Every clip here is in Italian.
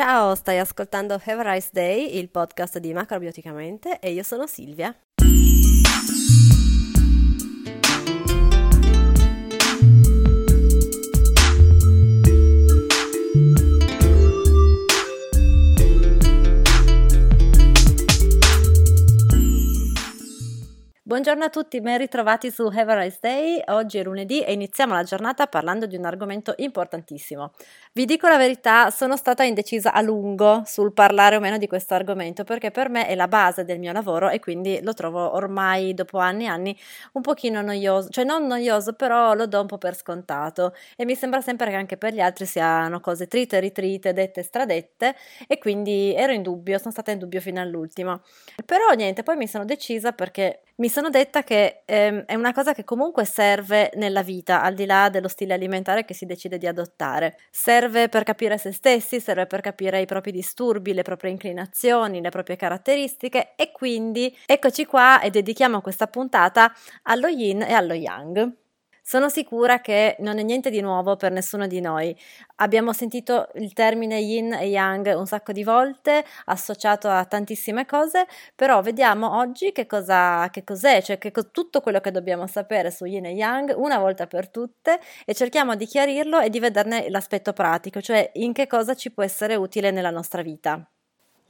Ciao, stai ascoltando Have a Rice Day, il podcast di Macrobioticamente e io sono Silvia. Buongiorno a tutti, ben ritrovati su Have a Nice Day. Oggi è lunedì e iniziamo la giornata parlando di un argomento importantissimo. Vi dico la verità, sono stata indecisa a lungo sul parlare o meno di questo argomento perché per me è la base del mio lavoro e quindi lo trovo ormai dopo anni e anni un pochino noioso, cioè non noioso, però lo do un po' per scontato e mi sembra sempre che anche per gli altri siano cose trite, ritrite, dette, stradette e quindi ero in dubbio, sono stata in dubbio fino all'ultimo. Però niente, poi mi sono decisa perché mi sono detta che ehm, è una cosa che comunque serve nella vita, al di là dello stile alimentare che si decide di adottare. Serve per capire se stessi, serve per capire i propri disturbi, le proprie inclinazioni, le proprie caratteristiche e quindi eccoci qua e dedichiamo questa puntata allo yin e allo yang. Sono sicura che non è niente di nuovo per nessuno di noi. Abbiamo sentito il termine yin e yang un sacco di volte, associato a tantissime cose, però vediamo oggi che, cosa, che cos'è, cioè che tutto quello che dobbiamo sapere su yin e yang una volta per tutte e cerchiamo di chiarirlo e di vederne l'aspetto pratico, cioè in che cosa ci può essere utile nella nostra vita.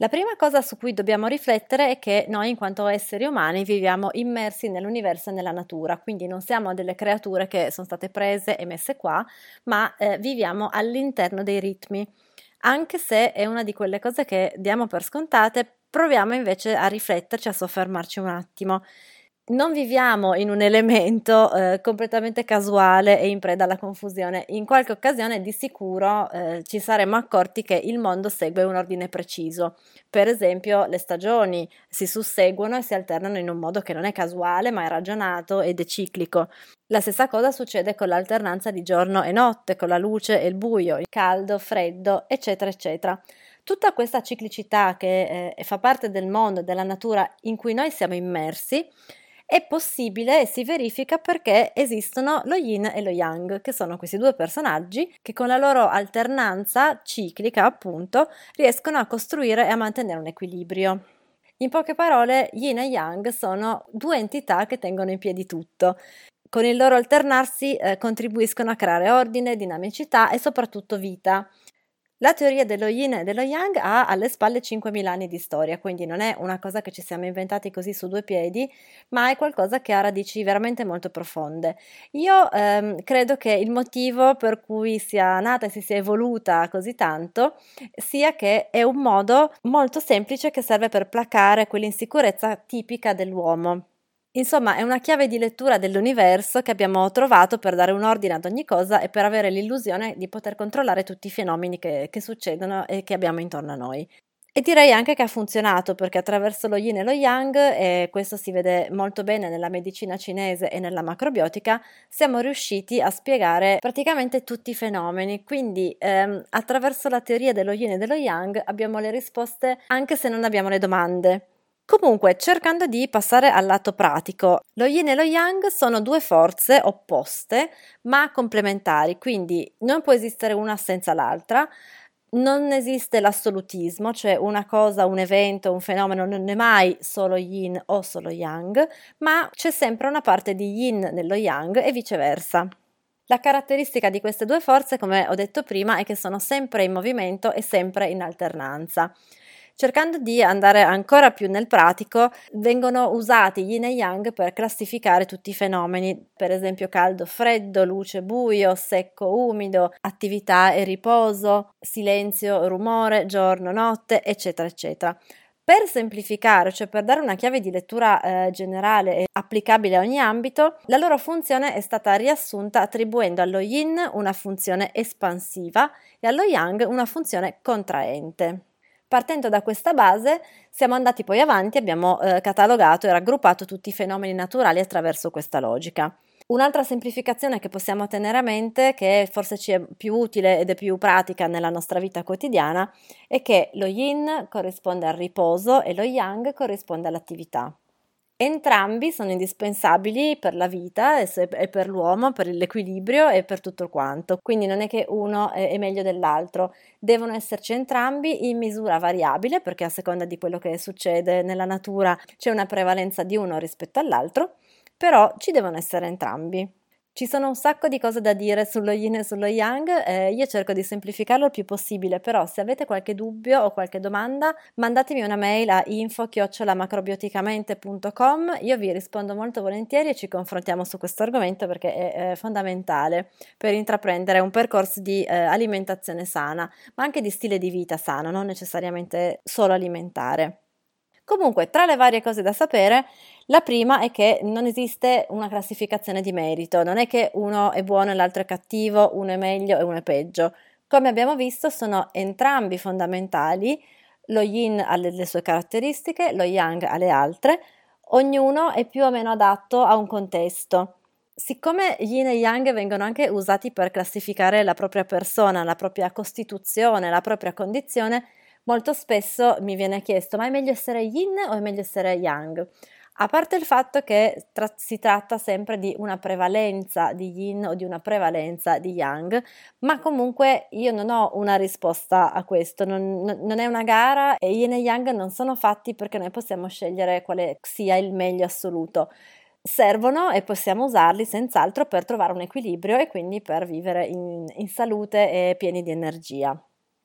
La prima cosa su cui dobbiamo riflettere è che noi in quanto esseri umani viviamo immersi nell'universo e nella natura, quindi non siamo delle creature che sono state prese e messe qua, ma eh, viviamo all'interno dei ritmi. Anche se è una di quelle cose che diamo per scontate, proviamo invece a rifletterci, a soffermarci un attimo non viviamo in un elemento eh, completamente casuale e in preda alla confusione. In qualche occasione di sicuro eh, ci saremmo accorti che il mondo segue un ordine preciso. Per esempio, le stagioni si susseguono e si alternano in un modo che non è casuale, ma è ragionato ed è ciclico. La stessa cosa succede con l'alternanza di giorno e notte, con la luce e il buio, il caldo, freddo, eccetera, eccetera. Tutta questa ciclicità che eh, fa parte del mondo, della natura in cui noi siamo immersi, è possibile e si verifica perché esistono lo yin e lo yang, che sono questi due personaggi che con la loro alternanza ciclica, appunto, riescono a costruire e a mantenere un equilibrio. In poche parole, yin e yang sono due entità che tengono in piedi tutto. Con il loro alternarsi eh, contribuiscono a creare ordine, dinamicità e soprattutto vita. La teoria dello yin e dello yang ha alle spalle 5.000 anni di storia, quindi non è una cosa che ci siamo inventati così su due piedi, ma è qualcosa che ha radici veramente molto profonde. Io ehm, credo che il motivo per cui sia nata e si sia evoluta così tanto sia che è un modo molto semplice che serve per placare quell'insicurezza tipica dell'uomo. Insomma, è una chiave di lettura dell'universo che abbiamo trovato per dare un ordine ad ogni cosa e per avere l'illusione di poter controllare tutti i fenomeni che, che succedono e che abbiamo intorno a noi. E direi anche che ha funzionato perché attraverso lo yin e lo yang, e questo si vede molto bene nella medicina cinese e nella macrobiotica, siamo riusciti a spiegare praticamente tutti i fenomeni. Quindi ehm, attraverso la teoria dello yin e dello yang abbiamo le risposte anche se non abbiamo le domande. Comunque, cercando di passare al lato pratico, lo yin e lo yang sono due forze opposte ma complementari, quindi non può esistere una senza l'altra. Non esiste l'assolutismo, cioè una cosa, un evento, un fenomeno non è mai solo yin o solo yang, ma c'è sempre una parte di yin nello yang e viceversa. La caratteristica di queste due forze, come ho detto prima, è che sono sempre in movimento e sempre in alternanza. Cercando di andare ancora più nel pratico, vengono usati yin e yang per classificare tutti i fenomeni, per esempio caldo, freddo, luce, buio, secco, umido, attività e riposo, silenzio, rumore, giorno, notte, eccetera, eccetera. Per semplificare, cioè per dare una chiave di lettura eh, generale e applicabile a ogni ambito, la loro funzione è stata riassunta attribuendo allo yin una funzione espansiva e allo yang una funzione contraente. Partendo da questa base siamo andati poi avanti e abbiamo eh, catalogato e raggruppato tutti i fenomeni naturali attraverso questa logica. Un'altra semplificazione che possiamo tenere a mente, che forse ci è più utile ed è più pratica nella nostra vita quotidiana, è che lo yin corrisponde al riposo e lo yang corrisponde all'attività. Entrambi sono indispensabili per la vita e per l'uomo, per l'equilibrio e per tutto quanto. Quindi non è che uno è meglio dell'altro, devono esserci entrambi in misura variabile perché a seconda di quello che succede nella natura c'è una prevalenza di uno rispetto all'altro, però ci devono essere entrambi. Ci sono un sacco di cose da dire sullo yin e sullo yang, eh, io cerco di semplificarlo il più possibile, però se avete qualche dubbio o qualche domanda mandatemi una mail a info-macrobioticamente.com, io vi rispondo molto volentieri e ci confrontiamo su questo argomento perché è, è fondamentale per intraprendere un percorso di eh, alimentazione sana, ma anche di stile di vita sano, non necessariamente solo alimentare. Comunque, tra le varie cose da sapere, la prima è che non esiste una classificazione di merito, non è che uno è buono e l'altro è cattivo, uno è meglio e uno è peggio. Come abbiamo visto, sono entrambi fondamentali, lo yin ha le sue caratteristiche, lo yang ha le altre, ognuno è più o meno adatto a un contesto. Siccome yin e yang vengono anche usati per classificare la propria persona, la propria costituzione, la propria condizione, molto spesso mi viene chiesto ma è meglio essere yin o è meglio essere yang? A parte il fatto che tra- si tratta sempre di una prevalenza di yin o di una prevalenza di yang, ma comunque io non ho una risposta a questo, non, non è una gara e yin e yang non sono fatti perché noi possiamo scegliere quale sia il meglio assoluto servono e possiamo usarli senz'altro per trovare un equilibrio e quindi per vivere in, in salute e pieni di energia.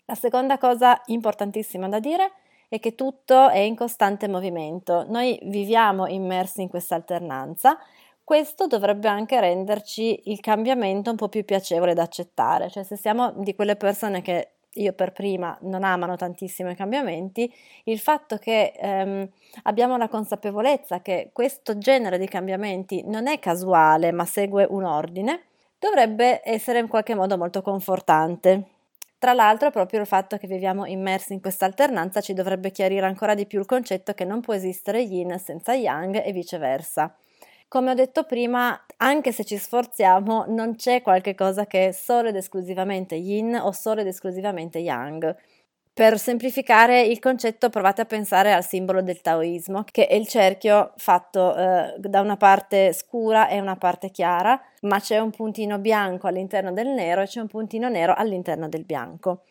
La seconda cosa importantissima da dire è che tutto è in costante movimento. Noi viviamo immersi in questa alternanza. Questo dovrebbe anche renderci il cambiamento un po' più piacevole da accettare, cioè se siamo di quelle persone che io per prima non amano tantissimo i cambiamenti, il fatto che ehm, abbiamo la consapevolezza che questo genere di cambiamenti non è casuale ma segue un ordine, dovrebbe essere in qualche modo molto confortante. Tra l'altro, proprio il fatto che viviamo immersi in questa alternanza ci dovrebbe chiarire ancora di più il concetto che non può esistere yin senza yang e viceversa. Come ho detto prima, anche se ci sforziamo, non c'è qualche cosa che è solo ed esclusivamente yin o solo ed esclusivamente yang. Per semplificare il concetto provate a pensare al simbolo del taoismo, che è il cerchio fatto eh, da una parte scura e una parte chiara, ma c'è un puntino bianco all'interno del nero e c'è un puntino nero all'interno del bianco.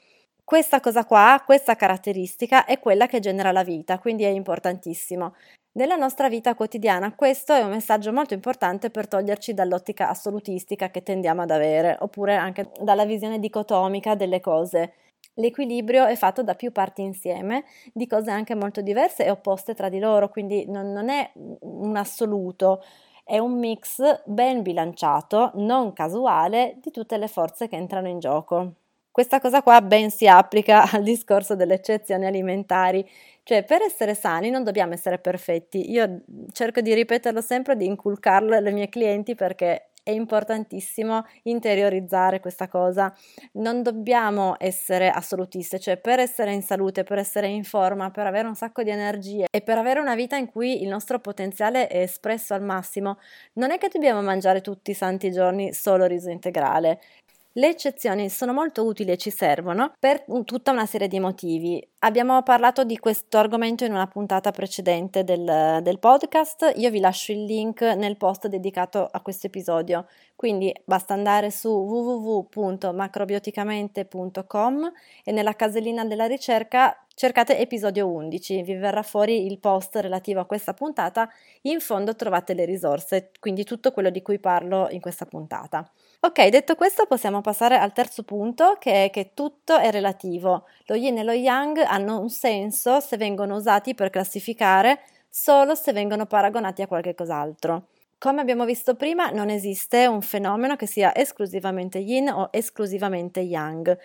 Questa cosa qua, questa caratteristica è quella che genera la vita, quindi è importantissimo. Nella nostra vita quotidiana questo è un messaggio molto importante per toglierci dall'ottica assolutistica che tendiamo ad avere, oppure anche dalla visione dicotomica delle cose. L'equilibrio è fatto da più parti insieme, di cose anche molto diverse e opposte tra di loro, quindi non, non è un assoluto, è un mix ben bilanciato, non casuale, di tutte le forze che entrano in gioco. Questa cosa qua ben si applica al discorso delle eccezioni alimentari, cioè per essere sani non dobbiamo essere perfetti. Io cerco di ripeterlo sempre, di inculcarlo ai miei clienti perché è importantissimo interiorizzare questa cosa. Non dobbiamo essere assolutiste, cioè per essere in salute, per essere in forma, per avere un sacco di energie e per avere una vita in cui il nostro potenziale è espresso al massimo, non è che dobbiamo mangiare tutti i santi giorni solo riso integrale. Le eccezioni sono molto utili e ci servono per tutta una serie di motivi. Abbiamo parlato di questo argomento in una puntata precedente del, del, podcast, io vi lascio il link nel post dedicato a questo episodio, quindi basta andare su www.macrobioticamente.com e nella casellina della ricerca cercate episodio 11, vi verrà fuori il post relativo a questa puntata, in fondo trovate le risorse, quindi tutto quello di cui parlo in questa puntata. Ok, detto questo possiamo passare al terzo punto che è che tutto è relativo. Lo yin e lo yang hanno un senso se vengono usati per classificare solo se vengono paragonati a qualche cos'altro. Come abbiamo visto prima, non esiste un fenomeno che sia esclusivamente yin o esclusivamente yang.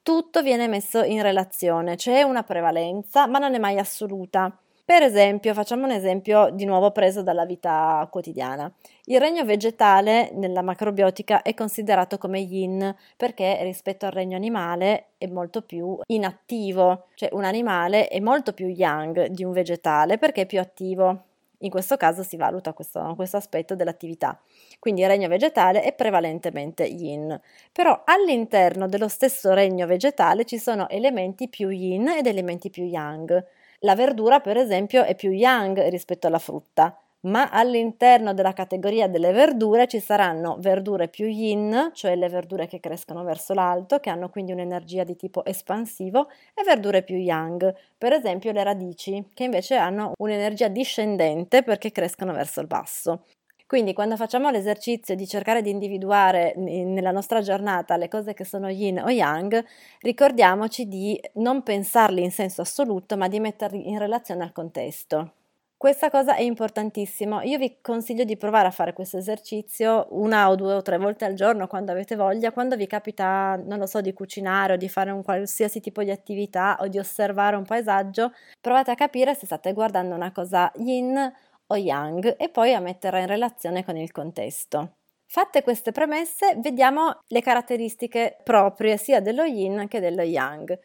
Tutto viene messo in relazione, c'è una prevalenza, ma non è mai assoluta. Per esempio, facciamo un esempio di nuovo preso dalla vita quotidiana. Il regno vegetale nella macrobiotica è considerato come yin perché rispetto al regno animale è molto più inattivo, cioè un animale è molto più yang di un vegetale perché è più attivo. In questo caso si valuta questo, questo, aspetto dell'attività. Quindi il regno vegetale è prevalentemente yin, però all'interno dello stesso regno vegetale ci sono elementi più yin ed elementi più yang. La verdura, per esempio, è più yang rispetto alla frutta, ma all'interno della categoria delle verdure ci saranno verdure più yin, cioè le verdure che crescono verso l'alto, che hanno quindi un'energia di tipo espansivo, e verdure più yang, per esempio le radici, che invece hanno un'energia discendente perché crescono verso il basso. Quindi quando facciamo l'esercizio di cercare di individuare nella nostra giornata le cose che sono yin o yang, ricordiamoci di non pensarli in senso assoluto, ma di metterli in relazione al contesto. Questa cosa è importantissima. Io vi consiglio di provare a fare questo esercizio una o due o tre volte al giorno quando avete voglia, quando vi capita, non lo so, di cucinare o di fare un qualsiasi tipo di attività o di osservare un paesaggio, provate a capire se state guardando una cosa yin o yang e poi a metterla in relazione con il contesto. Fatte queste premesse, vediamo le caratteristiche proprie sia dello yin che dello yang.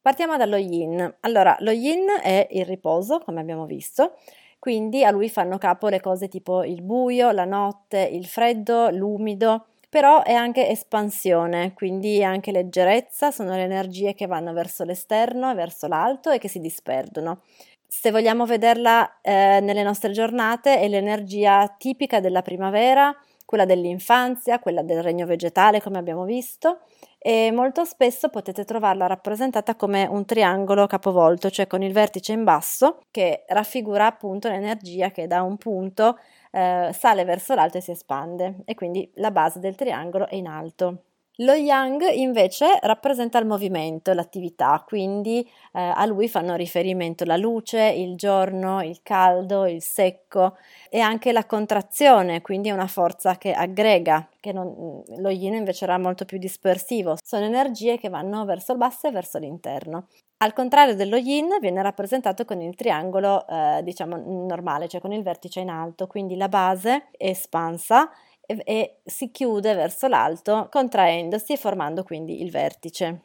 Partiamo dallo yin. Allora, lo yin è il riposo, come abbiamo visto, quindi a lui fanno capo le cose tipo il buio, la notte, il freddo, l'umido, però è anche espansione, quindi anche leggerezza, sono le energie che vanno verso l'esterno e verso l'alto e che si disperdono se vogliamo vederla eh, nelle nostre giornate, è l'energia tipica della primavera, quella dell'infanzia, quella del regno vegetale, come abbiamo visto, e molto spesso potete trovarla rappresentata come un triangolo capovolto, cioè con il vertice in basso, che raffigura appunto l'energia che da un punto eh, sale verso l'alto e si espande, e quindi la base del triangolo è in alto. Lo yang invece rappresenta il movimento, l'attività, quindi eh, a lui fanno riferimento la luce, il giorno, il caldo, il secco e anche la contrazione, quindi è una forza che aggrega, che non, lo yin invece era molto più dispersivo, sono energie che vanno verso il basso e verso l'interno. Al contrario dello yin viene rappresentato con il triangolo eh, diciamo normale, cioè con il vertice in alto, quindi la base è espansa e, e si chiude verso l'alto contraendosi e formando quindi il vertice.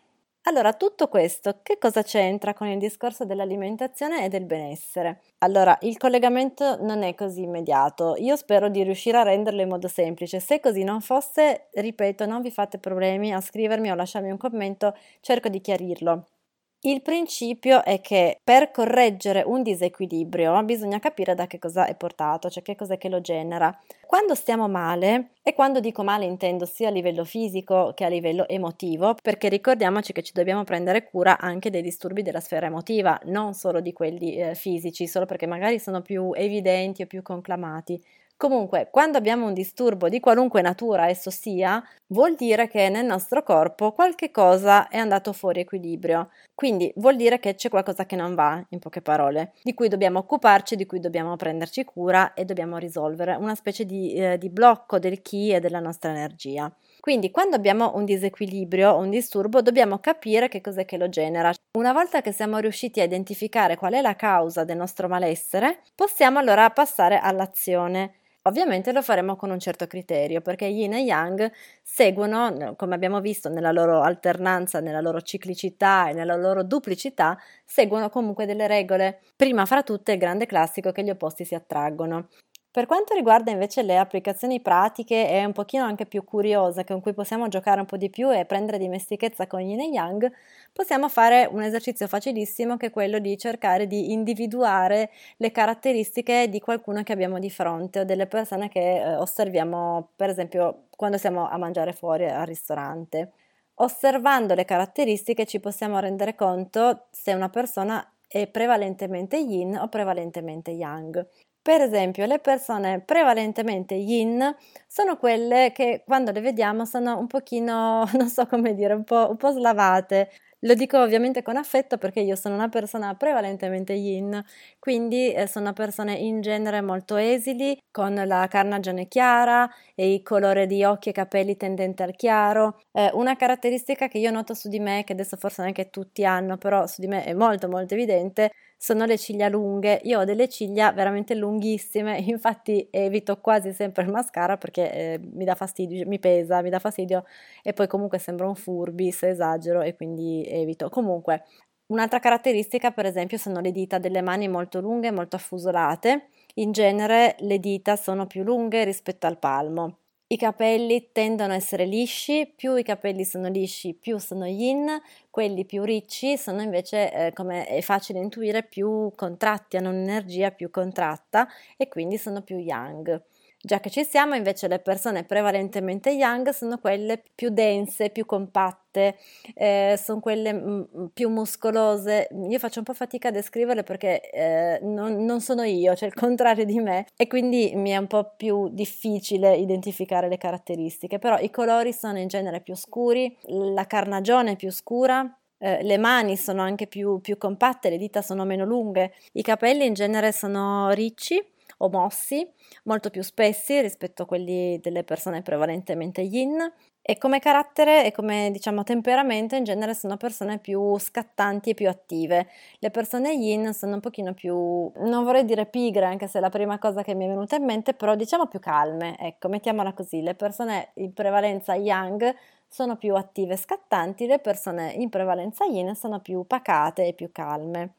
Allora, tutto questo che cosa c'entra con il discorso dell'alimentazione e del benessere? Allora, il collegamento non è così immediato. Io spero di riuscire a renderlo in modo semplice. Se così non fosse, ripeto, non vi fate problemi a scrivermi o lasciarmi un commento, cerco di chiarirlo. Il principio è che per correggere un disequilibrio bisogna capire da che cosa è portato, cioè che cos'è che lo genera. Quando stiamo male, e quando dico male intendo sia a livello fisico che a livello emotivo, perché ricordiamoci che ci dobbiamo prendere cura anche dei disturbi della sfera emotiva, non solo di quelli eh, fisici, solo perché magari sono più evidenti o più conclamati. Comunque, quando abbiamo un disturbo di qualunque natura esso sia, vuol dire che nel nostro corpo qualche cosa è andato fuori equilibrio. Quindi vuol dire che c'è qualcosa che non va, in poche parole, di cui dobbiamo occuparci, di cui dobbiamo prenderci cura e dobbiamo risolvere una specie di, eh, di blocco del chi e della nostra energia. Quindi quando abbiamo un disequilibrio o un disturbo dobbiamo capire che cos'è che lo genera. Una volta che siamo riusciti a identificare qual è la causa del nostro malessere, possiamo allora passare all'azione Ovviamente lo faremo con un certo criterio perché yin e yang seguono, come abbiamo visto nella loro alternanza, nella loro ciclicità e nella loro duplicità, seguono comunque delle regole. Prima fra tutte il grande classico che gli opposti si attraggono. Per quanto riguarda invece le applicazioni pratiche e un pochino anche più curiose con cui possiamo giocare un po' di più e prendere dimestichezza con yin e yang, possiamo fare un esercizio facilissimo che è quello di cercare di individuare le caratteristiche di qualcuno che abbiamo di fronte o delle persone che eh, osserviamo per esempio quando siamo a mangiare fuori al ristorante. Osservando le caratteristiche ci possiamo rendere conto se una persona è prevalentemente yin o prevalentemente yang. Per esempio, le persone prevalentemente yin sono quelle che quando le vediamo sono un pochino, non so come dire, un po', un po slavate, lo dico ovviamente con affetto perché io sono una persona prevalentemente yin, quindi eh, sono persone in genere molto esili, con la carnagione chiara e il colore di occhi e capelli tendente al chiaro. Eh, una caratteristica che io noto su di me, che adesso forse neanche tutti hanno, però su di me è molto molto evidente, sono le ciglia lunghe. Io ho delle ciglia veramente lunghissime, infatti evito quasi sempre il mascara perché eh, mi dà fastidio, mi pesa, mi dà fastidio e poi comunque sembra un furbi se esagero e quindi evito. Comunque, un'altra caratteristica, per esempio, sono le dita delle mani molto lunghe, molto affusolate. In genere le dita sono più lunghe rispetto al palmo. I capelli tendono a essere lisci, più i capelli sono lisci, più sono yin, quelli più ricci sono invece, eh, come è facile intuire, più contratti, hanno un'energia più contratta e quindi sono più yang. Già che ci siamo, invece, le persone prevalentemente young sono quelle più dense, più compatte, eh, sono quelle m- mm, mm, più muscolose. Io faccio un po' fatica a descriverle perché eh, non, non, sono io, cioè il contrario di me, e quindi mi è un po' più difficile identificare le caratteristiche. Però i colori sono in genere più scuri, la carnagione è più scura, eh, le mani sono anche più, più, compatte, le dita sono meno lunghe, i capelli in genere sono ricci o mossi, molto più spessi rispetto a quelli delle persone prevalentemente yin e come carattere e come diciamo temperamento in genere sono persone più scattanti e più attive. Le persone yin sono un pochino più, non vorrei dire pigre anche se è la prima cosa che mi è venuta in mente, però diciamo più calme, ecco, mettiamola così. Le persone in prevalenza yang sono più attive e scattanti, le persone in prevalenza yin sono più pacate e più calme.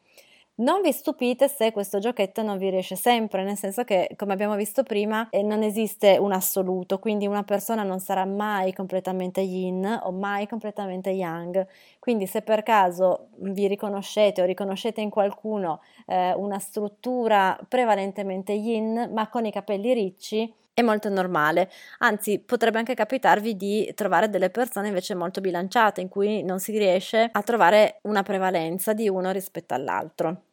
Non vi stupite se questo giochetto non vi riesce sempre, nel senso che, come abbiamo visto prima, eh, non esiste un assoluto, quindi una persona non sarà mai completamente yin o mai completamente yang. Quindi se per caso vi riconoscete o riconoscete in qualcuno eh, una struttura prevalentemente yin, ma con i capelli ricci, è molto normale, anzi potrebbe anche capitarvi di trovare delle persone invece molto bilanciate in cui non si riesce a trovare una prevalenza di uno rispetto all'altro.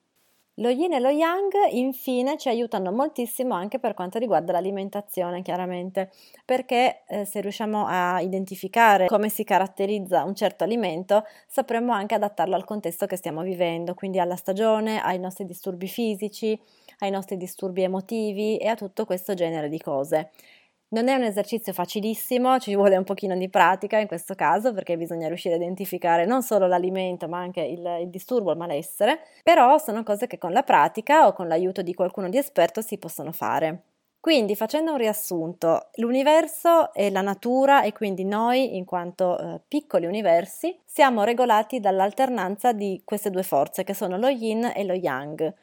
Lo yin e lo yang infine ci aiutano moltissimo anche per quanto riguarda l'alimentazione, chiaramente, perché eh, se riusciamo a identificare come si caratterizza un certo alimento, sapremo anche adattarlo al contesto che stiamo vivendo, quindi alla stagione, ai nostri disturbi fisici, ai nostri disturbi emotivi e a tutto questo genere di cose. Non è un esercizio facilissimo, ci vuole un pochino di pratica in questo caso perché bisogna riuscire a identificare non solo l'alimento ma anche il, il, disturbo, il malessere, però sono cose che con la pratica o con l'aiuto di qualcuno di esperto si possono fare. Quindi facendo un riassunto, l'universo e la natura e quindi noi in quanto eh, piccoli universi siamo regolati dall'alternanza di queste due forze che sono lo yin e lo yang.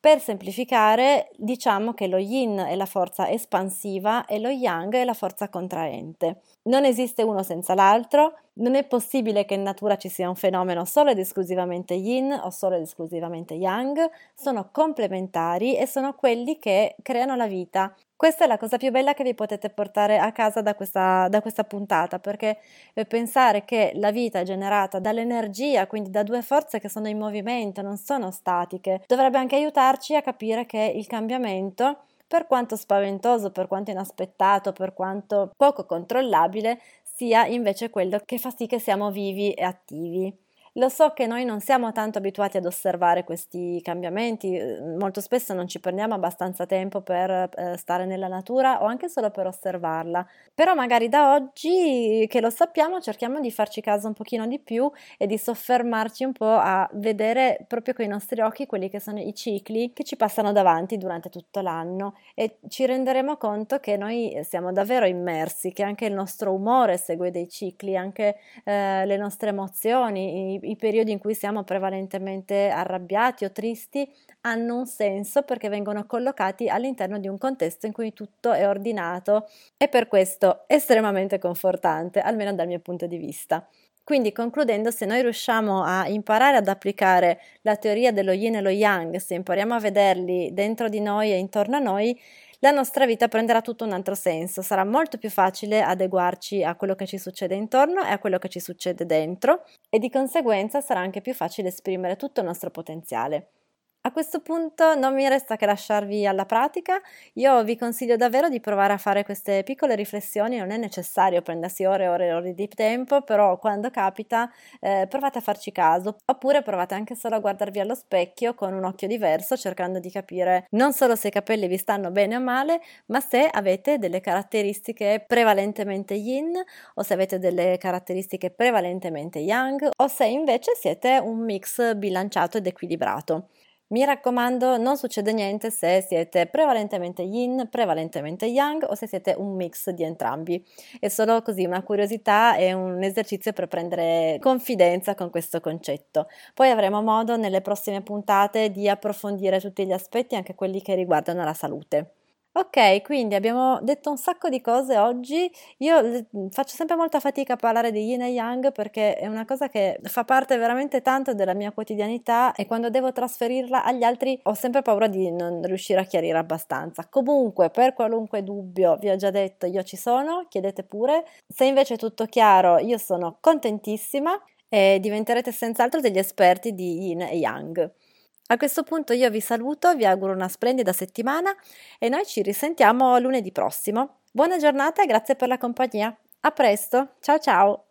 Per semplificare, diciamo che lo yin è la forza espansiva e lo yang è la forza contraente. Non esiste uno senza l'altro, non è possibile che in natura ci sia un fenomeno solo ed esclusivamente yin o solo ed esclusivamente yang, sono complementari e sono quelli che creano la vita. Questa è la cosa più bella che vi potete portare a casa da questa, da questa puntata, perché pensare che la vita è generata dall'energia, quindi da due forze che sono in movimento, non sono statiche, dovrebbe anche aiutarci a capire che il cambiamento per quanto spaventoso, per quanto inaspettato, per quanto poco controllabile, sia invece quello che fa sì che siamo vivi e attivi. Lo so che noi non siamo tanto abituati ad osservare questi cambiamenti, eh, molto spesso non ci prendiamo abbastanza tempo per eh, stare nella natura o anche solo per osservarla, però magari da oggi che lo sappiamo cerchiamo di farci caso un pochino di più e di soffermarci un po' a vedere proprio con i nostri occhi quelli che sono i cicli che ci passano davanti durante tutto l'anno. E ci renderemo conto che noi siamo davvero immersi, che anche il nostro umore segue dei cicli, anche eh, le nostre emozioni, i periodi in cui siamo prevalentemente arrabbiati o tristi hanno un senso perché vengono collocati all'interno di un contesto in cui tutto è ordinato e per questo estremamente confortante, almeno dal mio punto di vista. Quindi concludendo, se noi riusciamo a imparare ad applicare la teoria dello yin e lo yang, se impariamo a vederli dentro di noi e intorno a noi, la nostra vita prenderà tutto un altro senso, sarà molto più facile adeguarci a quello che ci succede intorno e a quello che ci succede dentro e di conseguenza sarà anche più facile esprimere tutto il nostro potenziale. A questo punto non mi resta che lasciarvi alla pratica, io vi consiglio davvero di provare a fare queste piccole riflessioni, non è necessario prendersi ore e ore e ore di tempo, però quando capita eh, provate a farci caso, oppure provate anche solo a guardarvi allo specchio con un occhio diverso, cercando di capire non solo se i capelli vi stanno bene o male, ma se avete delle caratteristiche prevalentemente yin o se avete delle caratteristiche prevalentemente yang o se invece siete un mix bilanciato ed equilibrato. Mi raccomando, non succede niente se siete prevalentemente yin, prevalentemente yang o se siete un mix di entrambi. È solo così una curiosità e un esercizio per prendere confidenza con questo concetto. Poi avremo modo nelle prossime puntate di approfondire tutti gli aspetti, anche quelli che riguardano la salute. Ok, quindi abbiamo detto un sacco di cose oggi. Io faccio sempre molta fatica a parlare di yin e yang perché è una cosa che fa parte veramente tanto della mia quotidianità e quando devo trasferirla agli altri ho sempre paura di non riuscire a chiarire abbastanza. Comunque, per qualunque dubbio, vi ho già detto, io ci sono, chiedete pure. Se invece è tutto chiaro, io sono contentissima e diventerete senz'altro degli esperti di yin e yang. A questo punto io vi saluto, vi auguro una splendida settimana e noi ci risentiamo lunedì prossimo. Buona giornata e grazie per la compagnia. A presto, ciao ciao!